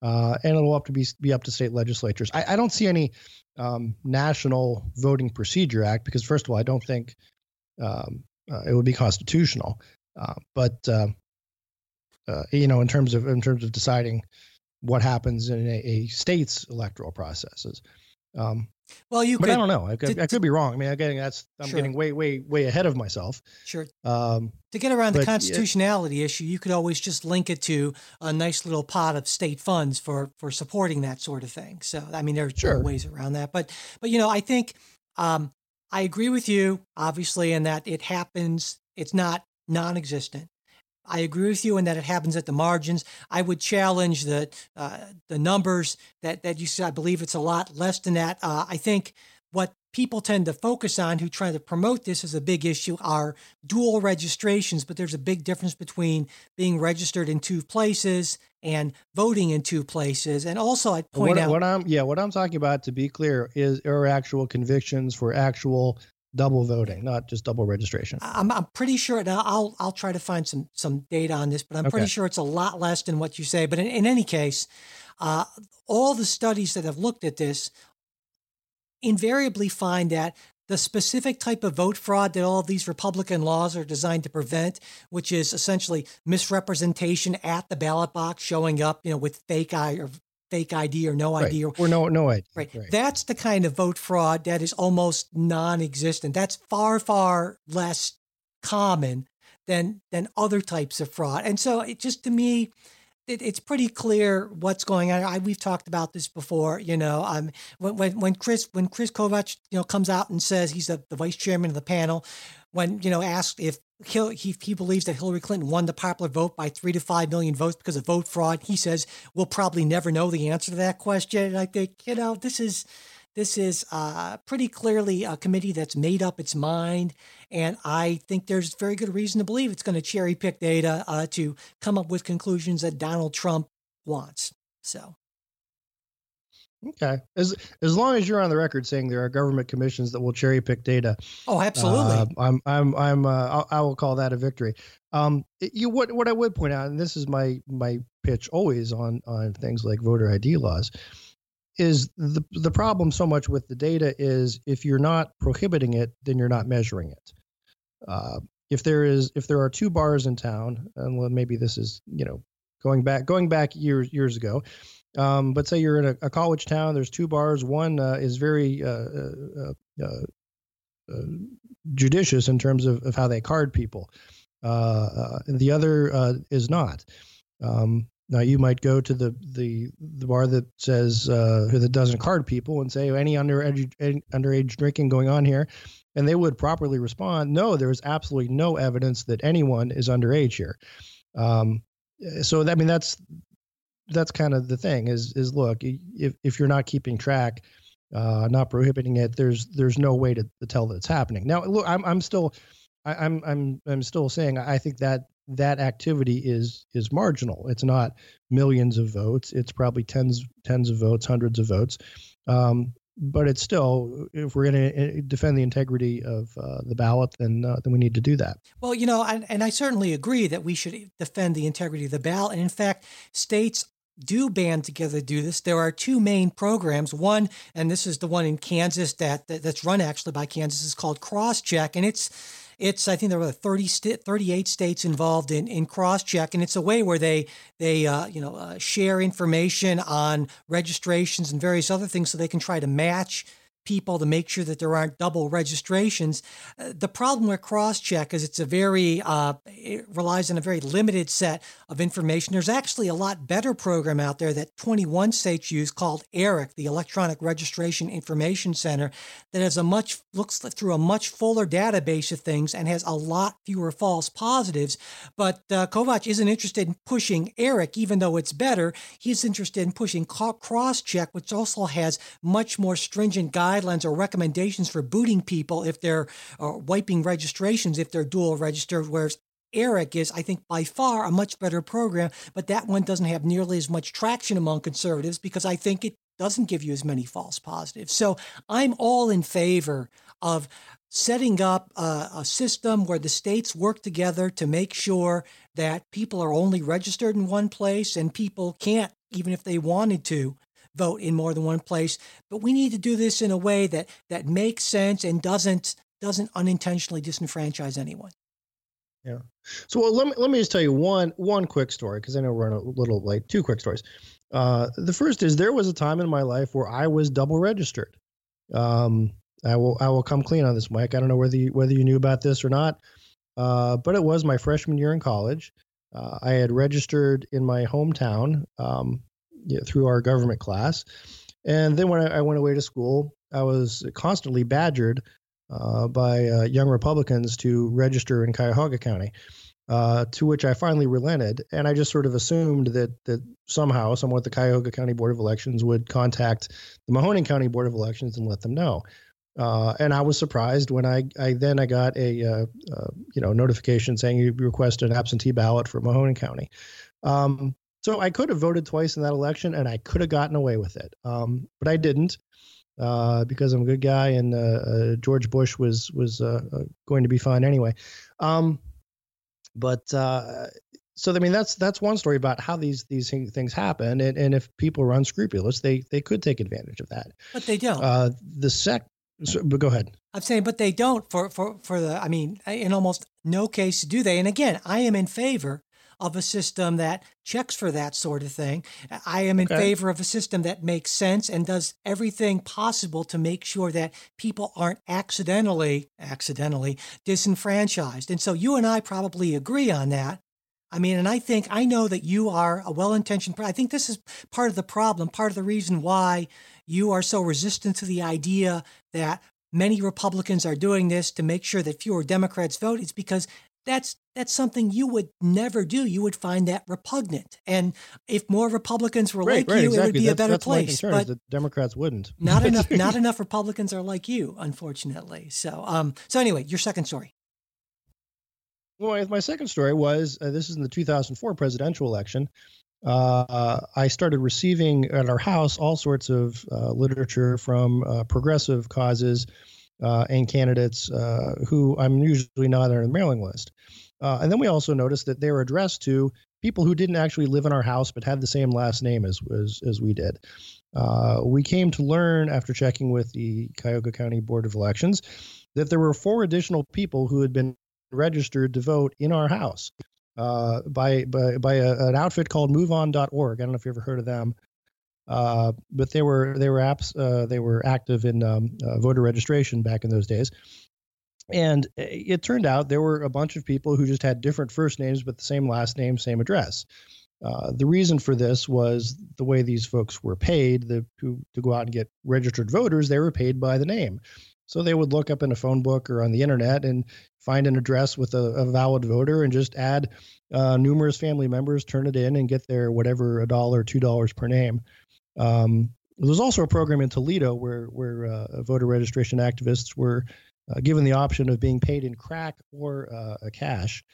uh, and it'll have to be be up to state legislatures. I, I don't see any um, national voting procedure act because, first of all, I don't think um, uh, it would be constitutional. Uh, but uh, uh, you know, in terms of in terms of deciding what happens in a, a state's electoral processes. Um, well, you but could, I don't know. I could, to, I could be wrong. I mean, I'm getting that's I'm sure. getting way, way, way ahead of myself. Sure. Um, to get around the constitutionality yeah. issue, you could always just link it to a nice little pot of state funds for for supporting that sort of thing. So, I mean, there's sure. ways around that. But, but you know, I think um, I agree with you, obviously, in that it happens. It's not non-existent. I agree with you in that it happens at the margins. I would challenge the uh, the numbers that that you said. I believe it's a lot less than that. Uh, I think what people tend to focus on who try to promote this as a big issue are dual registrations, but there's a big difference between being registered in two places and voting in two places. And also, I'd point what, out what I'm yeah, what I'm talking about to be clear is are actual convictions for actual double voting, not just double registration. I'm, I'm pretty sure, and I'll I'll try to find some some data on this, but I'm okay. pretty sure it's a lot less than what you say. But in, in any case, uh, all the studies that have looked at this invariably find that the specific type of vote fraud that all of these Republican laws are designed to prevent, which is essentially misrepresentation at the ballot box, showing up, you know, with fake eye or fake ID or no ID right. or, or no no ID. Right. right. That's the kind of vote fraud that is almost non-existent. That's far far less common than than other types of fraud. And so it just to me it, it's pretty clear what's going on. I, we've talked about this before. You know, um, when, when when Chris when Kris Kobach you know comes out and says he's the, the vice chairman of the panel, when you know asked if he, he, believes that Hillary Clinton won the popular vote by three to five million votes because of vote fraud. He says we'll probably never know the answer to that question. And I think you know this is this is uh, pretty clearly a committee that's made up its mind, and I think there's very good reason to believe it's going to cherry pick data uh, to come up with conclusions that Donald Trump wants. So. Okay. As as long as you're on the record saying there are government commissions that will cherry pick data. Oh, absolutely. Uh, I'm I'm I'm uh, I will call that a victory. Um, you what what I would point out, and this is my my pitch always on on things like voter ID laws, is the the problem so much with the data is if you're not prohibiting it, then you're not measuring it. Uh, if there is if there are two bars in town, and well, maybe this is you know going back going back years years ago um, but say you're in a, a, college town, there's two bars. One uh, is very uh, uh, uh, uh judicious in terms of, of how they card people, uh, the other is not. Um, now you might go to the the, the bar that says that doesn't card people and say any underage any underage drinking going on here, and they would properly respond. No, there is absolutely no evidence that anyone is underage here. Um, so I mean that's that's kind of the thing is is look if if you're not keeping track uh, not prohibiting it there's there's no way to, to tell that it's happening now look i'm i'm still I, am I'm I'm still saying I think that that activity is is marginal. It's not millions of votes. It's probably tens tens of votes, hundreds of votes. Um, but it's still, if we're going to eh, defend the integrity of uh, the ballot, then uh, then we need to do that. Well, you know, and, and I certainly agree that we should defend the integrity of the ballot. And in fact, states do band together to do this. There are two main programs. One, and this is the one in Kansas that, that that's run actually by Kansas, is called Crosscheck, and it's it's I think there were 30 st- 38 states involved in in Crosscheck, and it's a way where they they uh, you know uh, share information on registrations and various other things, so they can try to match people to make sure that there aren't double registrations. Uh, the problem with Crosscheck is it's a very uh, it relies on a very limited set of information. There's actually a lot better program out there that 21 states use called ERIC, the Electronic Registration Information Center, that has a much looks through a much fuller database of things and has a lot fewer false positives. But uh, Kobach isn't interested in pushing ERIC, even though it's better. He's interested in pushing Crosscheck, which also has much more stringent guidelines guidelines or recommendations for booting people if they're or wiping registrations if they're dual registered, whereas ERIC is, I think, by far a much better program, but that one doesn't have nearly as much traction among conservatives because I think it doesn't give you as many false positives. So I'm all in favor of setting up a, a, system where the states work together to make sure that people are only registered in one place and people can't, even if they wanted to, vote in more than one place. But we need to do this in a way that that makes sense and doesn't doesn't unintentionally disenfranchise anyone. Yeah. So well, let me let me just tell you one one quick story because I know we're running a little late. Two quick stories. Uh, the first is there was a time in my life where I was double registered. Um, I will I will come clean on this, Mike. I don't know whether you, whether you knew about this or not, uh, but it was my freshman year in college. Uh, I had registered in my hometown um, you know, through our government class. And then when I, I, went away to school, I was constantly badgered uh, by uh, young Republicans to register in Cuyahoga County. Uh, to which I finally relented, and I just sort of assumed that that somehow, somewhat, the Cuyahoga County Board of Elections would contact the Mahoning County Board of Elections and let them know. Uh, and I was surprised when I, I then I got a uh, uh, you know notification saying you request an absentee ballot for Mahoning County. Um, so I could have voted twice in that election, and I could have gotten away with it, um, but I didn't uh, because I'm a good guy, and uh, uh, George Bush was was uh, uh, going to be fine anyway. Um, but uh, so I mean that's that's one story about how these these things happen, and, and if people are unscrupulous, they they could take advantage of that. But they don't. the sec, so, but go ahead. I'm saying, but they don't for for for the. I mean, in almost no case do they. And again, I am in favor of a system that checks for that sort of thing. I am in okay. favor of a system that makes sense and does everything possible to make sure that people aren't accidentally accidentally disenfranchised. And so you and I probably agree on that. I mean, and I think I know that you are a well-intentioned. I think this is part of the problem, part of the reason why you are so resistant to the idea that many Republicans are doing this to make sure that fewer Democrats vote. It's because that's that's something you would never do. You would find that repugnant. And if more Republicans were right, like right, you, exactly. it would be that's, a better that's place. But the Democrats wouldn't. not enough. Not enough Republicans are like you, unfortunately. So, um, so anyway, your second story. Well, my second story was uh, this is in the 2004 presidential election. Uh, I started receiving at our house all sorts of uh, literature from uh, progressive causes uh, and candidates uh, who I'm usually not on the mailing list. Uh, and then we also noticed that they were addressed to people who didn't actually live in our house but had the same last name as as, as we did. Uh, we came to learn after checking with the Cuyahoga County Board of Elections that there were four additional people who had been registered to vote in our house uh, by by, by a, an outfit called MoveOn.org. I don't know if you ever heard of them. Uh, but they were they were apps uh, they were active in um, uh, voter registration back in those days. And it turned out there were a bunch of people who just had different first names but the same last name, same address. Uh, the reason for this was the way these folks were paid. The who, to go out and get registered voters, they were paid by the name. So they would look up in a phone book or on the internet and find an address with a, a valid voter and just add uh, numerous family members, turn it in, and get their whatever a dollar, two dollars per name. Um, there was also a program in Toledo where where uh, voter registration activists were uh, given the option of being paid in crack or uh, cash.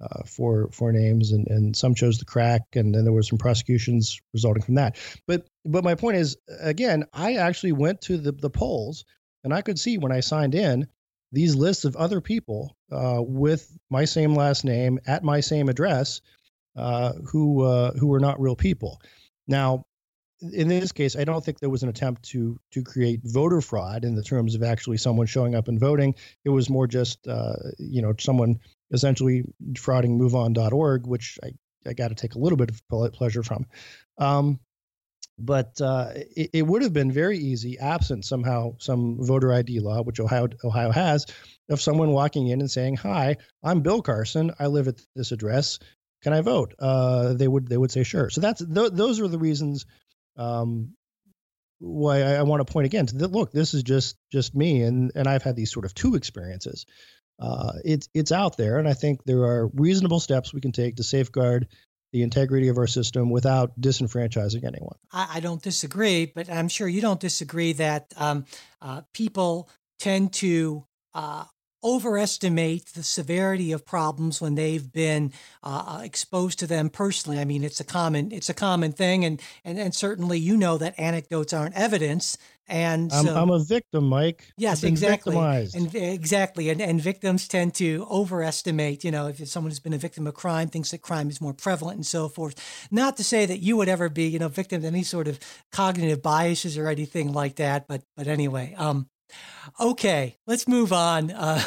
uh, for for names, and, and some chose the crack, and then there were some prosecutions resulting from that. But but my point is, again, I actually went to the the polls, and I could see when I signed in these lists of other people uh, with my same last name at my same address uh, who who were not real people. Now, in this case, I don't think there was an attempt to to create voter fraud in the terms of actually someone showing up and voting. It was more just uh, you know someone essentially defrauding MoveOn.org, which I, I got to take a little bit of pleasure from. Um, but uh, it, it, would have been very easy, absent somehow some voter ID law, which Ohio Ohio has, of someone walking in and saying, "Hi, I'm Bill Carson. I live at this address. Can I vote?" Uh, they would they would say, "Sure." So that's th- those are the reasons um, why I, I want to point again to the, look. This is just just me, and and I've had these sort of two experiences. Uh, it's it's out there, and I think there are reasonable steps we can take to safeguard the integrity of our system without disenfranchising anyone. I, I don't disagree, but I'm sure you don't disagree that um, uh, people tend to uh, overestimate the severity of problems when they've been uh, uh, exposed to them personally. I mean, it's a common it's a common thing, and and and certainly you know that anecdotes aren't evidence. And I'm, I'm a victim, Mike. Yes, exactly. Victimized. And exactly, and and victims tend to overestimate. You know, if someone who's been a victim of crime, thinks that crime is more prevalent and so forth. Not to say that you would ever be, you know, victim to any sort of cognitive biases or anything like that. But but anyway, um, Okay, let's move on. Uh,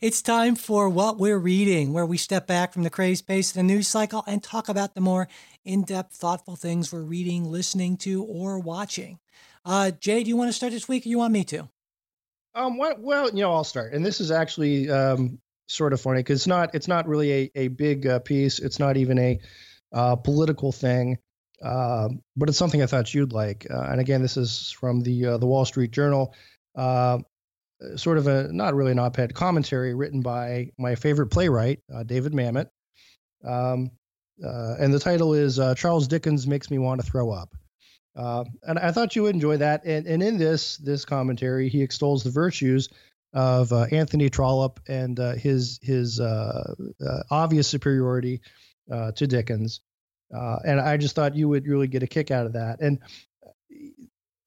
it's time for what we're reading, where we step back from the crazed pace of the news cycle and talk about the more in depth, thoughtful things we're reading, listening to, or watching. Uh, Jay, do you want to start this week or you want me to? Um, well, you know, I'll start. And this is actually um, sort of funny because it's not, it's not really a, a big uh, piece. It's not even a uh, political thing. Uh, but it's something I thought you'd like. Uh, and again, this is from the uh, the Wall Street Journal uh, sort of a not really an op-ed commentary written by my favorite playwright, uh, David Mamet. Um, uh, and the title is uh, Charles Dickens Makes Me Want to Throw Up. Uh, and I thought you would enjoy that. And, and in this this commentary, he extols the virtues of uh, Anthony Trollope and uh, his his obvious superiority to Dickens. and I just thought you would really get a kick out of that. And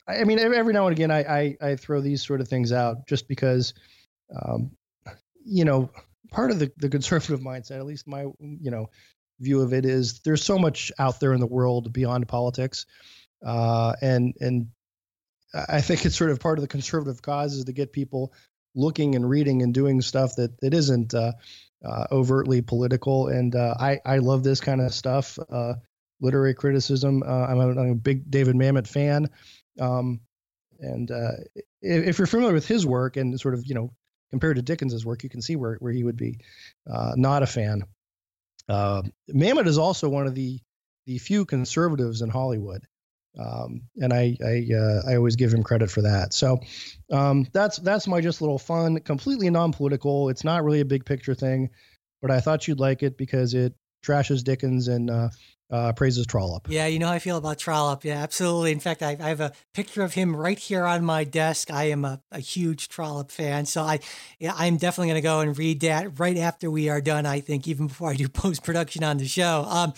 I mean, every now and again, I, I, I throw these sort of things out just because, um, you know, part of the, the conservative mindset, at least my, you know, view of it is there's so much out there in the world beyond politics. Uh, and, and I think it's sort of part of the conservative cause is to get people looking and reading and doing stuff that, that isn't, uh, uh, overtly political. And, uh, I, I love this kind of stuff. Uh, literary criticism. Uh, I'm a, I'm, a, big David Mamet fan. Um, and uh, if, you're familiar with his work and sort of, you know, compared to Dickens's work, you can see where, where he would be uh, not a fan. Uh, Mamet is also one of the the few conservatives in Hollywood, um, and I I, uh, I always give him credit for that. So um, that's that's my just little fun, completely non-political. It's not really a big picture thing, but I thought you'd like it because it trashes Dickens and uh, praises Trollope. Yeah, you know how I feel about Trollope. Yeah, absolutely. In fact, I, I, have a picture of him right here on my desk. I am a, a huge Trollope fan, so I, yeah, I'm definitely going to go and read that right after we are done. I think even before I do post production on the show. Um,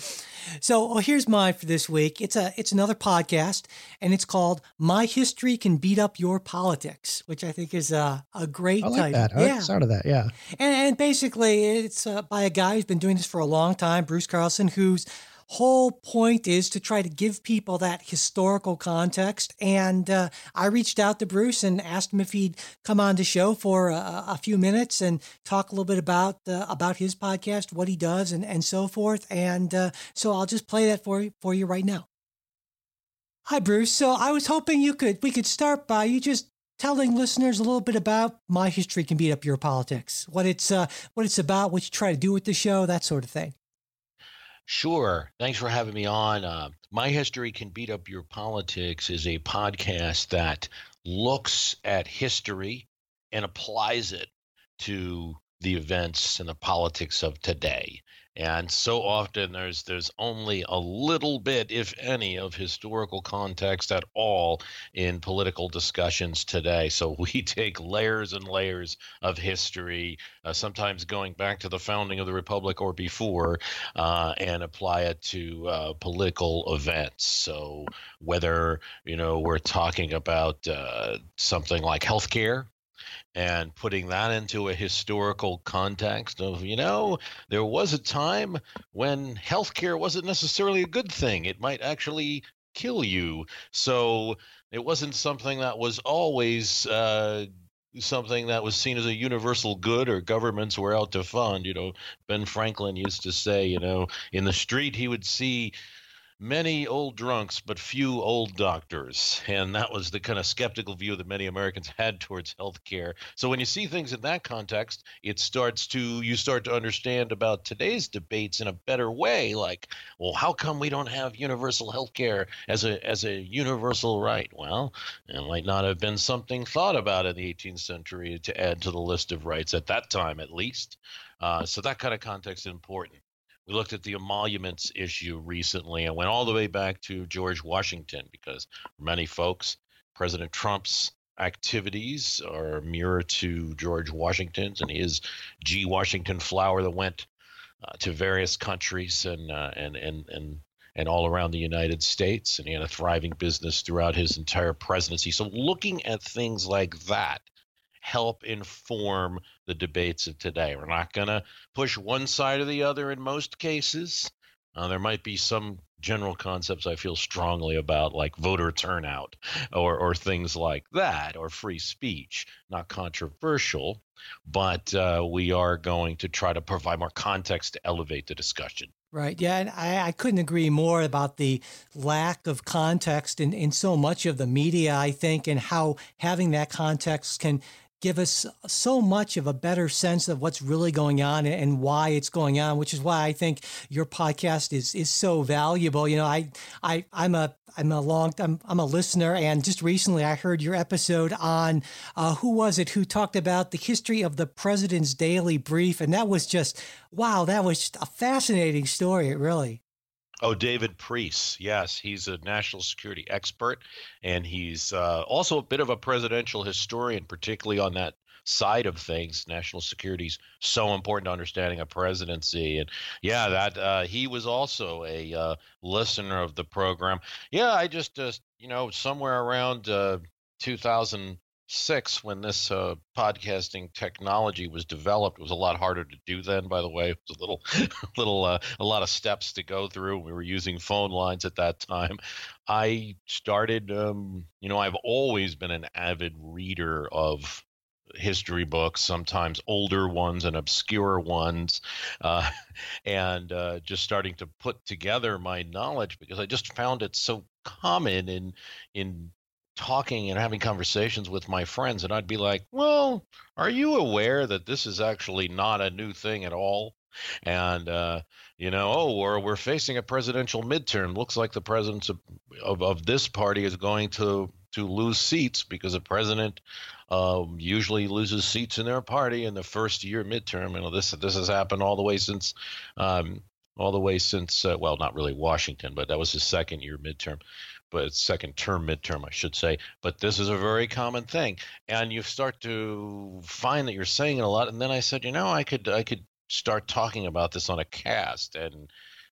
so well, here's mine for this week. It's a it's another podcast, and it's called "My History Can Beat Up Your Politics," which I think is a, a great I like title. That. I yeah, like sound of that. Yeah, and, and basically it's uh, by a guy who's been doing this for a long time, Bruce Carlson, who's whole point is to try to give people that historical context. And uh, I reached out to Bruce and asked him if he'd come on the show for a, a few minutes and talk a little bit about uh, about his podcast, what he does, and and so forth. And uh, so I'll just play that for for you right now. Hi, Bruce. So I was hoping you could we could start by you just telling listeners a little bit about my history can beat up your politics, what it's uh, what it's about, what you try to do with the show, that sort of thing. Sure. Thanks for having me on. Uh, My History Can Beat Up Your Politics is a podcast that looks at history and applies it to the events and the politics of today. And so often there's there's only a little bit if any of historical context at all in political discussions today. So we take layers and layers of history uh, sometimes going back to the founding of the republic or before uh, and apply it to uh, political events. So whether you know we're talking about uh, something like healthcare and putting that into a historical context of, you know, there was a time when healthcare wasn't necessarily a good thing. It might actually kill you. So it wasn't something that was always uh, something that was seen as a universal good or governments were out to fund. You know, Ben Franklin used to say, you know, in the street he would see many old drunks, but few old doctors. And that was the kind of skeptical view that many Americans had towards healthcare. So when you see things in that context, it starts to you start to understand about today's debates in a better way. Like, well, how come we don't have universal healthcare as a as a universal right? Well, it might not have been something thought about in the 18th century to add to the list of rights at that time, at least. Uh, so that kind of context is important. We looked at the emoluments issue recently and went all the way back to George Washington because for many folks, President Trump's activities are mirror to George Washington's and his G. Washington flour that went uh, to various countries and, uh, and, and, and, and all around the United States. And he had a thriving business throughout his entire presidency. So, looking at things like that help inform the debates of today. We're not going to push one side or the other in most cases. Uh, there might be some general concepts I feel strongly about, like voter turnout or, or things like that, or free speech. Not controversial, but uh, we are going to try to provide more context to elevate the discussion. Right. Yeah. And I, I, couldn't agree more about the lack of context in, in so much of the media, I think, and how having that context can give us so much of a better sense of what's really going on and why it's going on, which is why I think your podcast is is so valuable. You know, I I I'm a I'm a long I'm, I'm a listener, and just recently I heard your episode on uh, who was it who talked about the history of the president's daily brief, and that was just wow, that was a fascinating story. Really. Oh, David Priess. Yes, he's a national security expert, and he's uh, also a bit of a presidential historian, particularly on that side of things. National security is so important to understanding a presidency, and yeah, that uh, he was also a uh, listener of the program. Yeah, I just, uh, you know, somewhere around uh, 2000 six when this uh, podcasting technology was developed. It was a lot harder to do then by the way. It was a little little uh, a lot of steps to go through. We were using phone lines at that time. I started um, you know i've always been an avid reader of history books, sometimes older ones and obscure ones, uh, and uh, just starting to put together my knowledge because I just found it so common in in talking and having conversations with my friends, and I'd be like, "Well, are you aware that this is actually not a new thing at all?" And uh, you know, oh, or we're facing a presidential midterm. Looks like the president of, of, of this party is going to to lose seats because the president um, usually loses seats in their party in the first year midterm. You know, this this has happened all the way since um, all the way since uh, well, not really Washington, but that was his second year midterm but second term midterm, I should say. But this is a very common thing, and you start to find that you're saying it a lot. And then I said, you know, I could I could start talking about this on a cast, and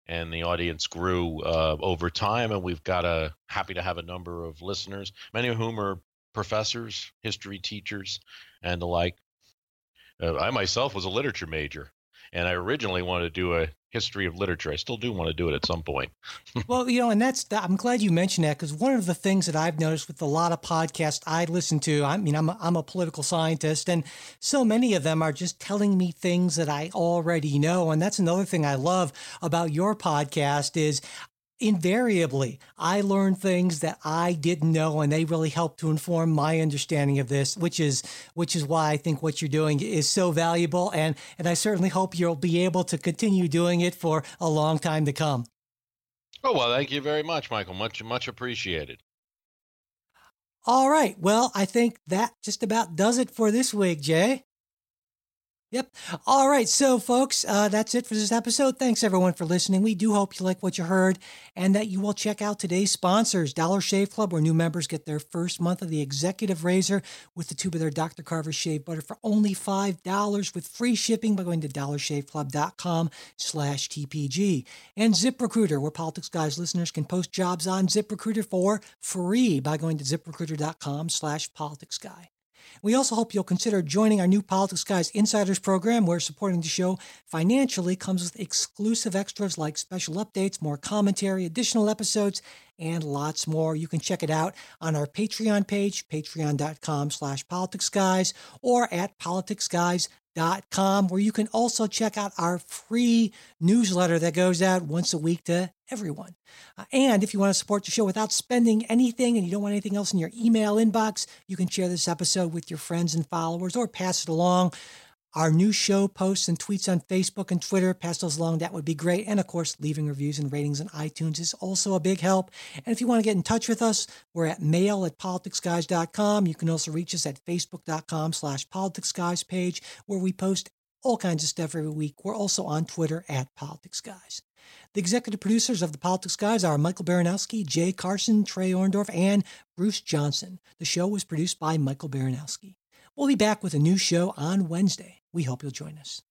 and the audience grew uh, over time, and we've got a happy to have a number of listeners, many of whom are professors, history teachers, and the like. Uh, I myself was a literature major, and I originally wanted to do a history of literature. I still do want to do it at some point. well, you know, and that's I'm glad you mentioned that because one of the things that I've noticed with a lot of podcasts I listen to, I mean, I'm a, I'm a political scientist, and so many of them are just telling me things that I already know, and that's another thing I love about your podcast is invariably i learn things that i didn't know and they really help to inform my understanding of this which is which is why i think what you're doing is so valuable and and i certainly hope you'll be able to continue doing it for a long time to come. Oh well thank you very much michael. Much much appreciated. All right. Well i think that just about does it for this week jay Yep. All right. So, folks, uh, that's it for this episode. Thanks, everyone, for listening. We do hope you like what you heard and that you will check out today's sponsors Dollar Shave Club, where new members get their first month of the executive razor with the tube of their Dr. Carver shave butter for only $5 with free shipping by going to dollarshaveclub.com slash TPG. And ZipRecruiter, where Politics Guys listeners can post jobs on ZipRecruiter for free by going to ziprecruiter.com slash politics guy. We also hope you'll consider joining our new Politics Guys Insiders program, where supporting the show financially comes with exclusive extras like special updates, more commentary, additional episodes, and lots more. You can check it out on our Patreon page, patreon.com slash politicsguys, or at politicsguys.com, where you can also check out our free newsletter that goes out once a week to everyone. Uh, and if you want to support the show without spending anything and you don't want anything else in your email inbox, you can share this episode with your friends and followers or pass it along. Our new show posts and tweets on Facebook and Twitter, pass those along. That would be great. And of course, leaving reviews and ratings on iTunes is also a big help. And if you want to get in touch with us, we're at mail at politicsguys.com. You can also reach us at facebook.com slash politicsguys page where we post all kinds of stuff every week. We're also on Twitter at politicsguys. The executive producers of the Politics Guys are Michael Baranowski, Jay Carson, Trey Orndorff, and Bruce Johnson. The show was produced by Michael Baranowski. We'll be back with a new show on Wednesday. We hope you'll join us.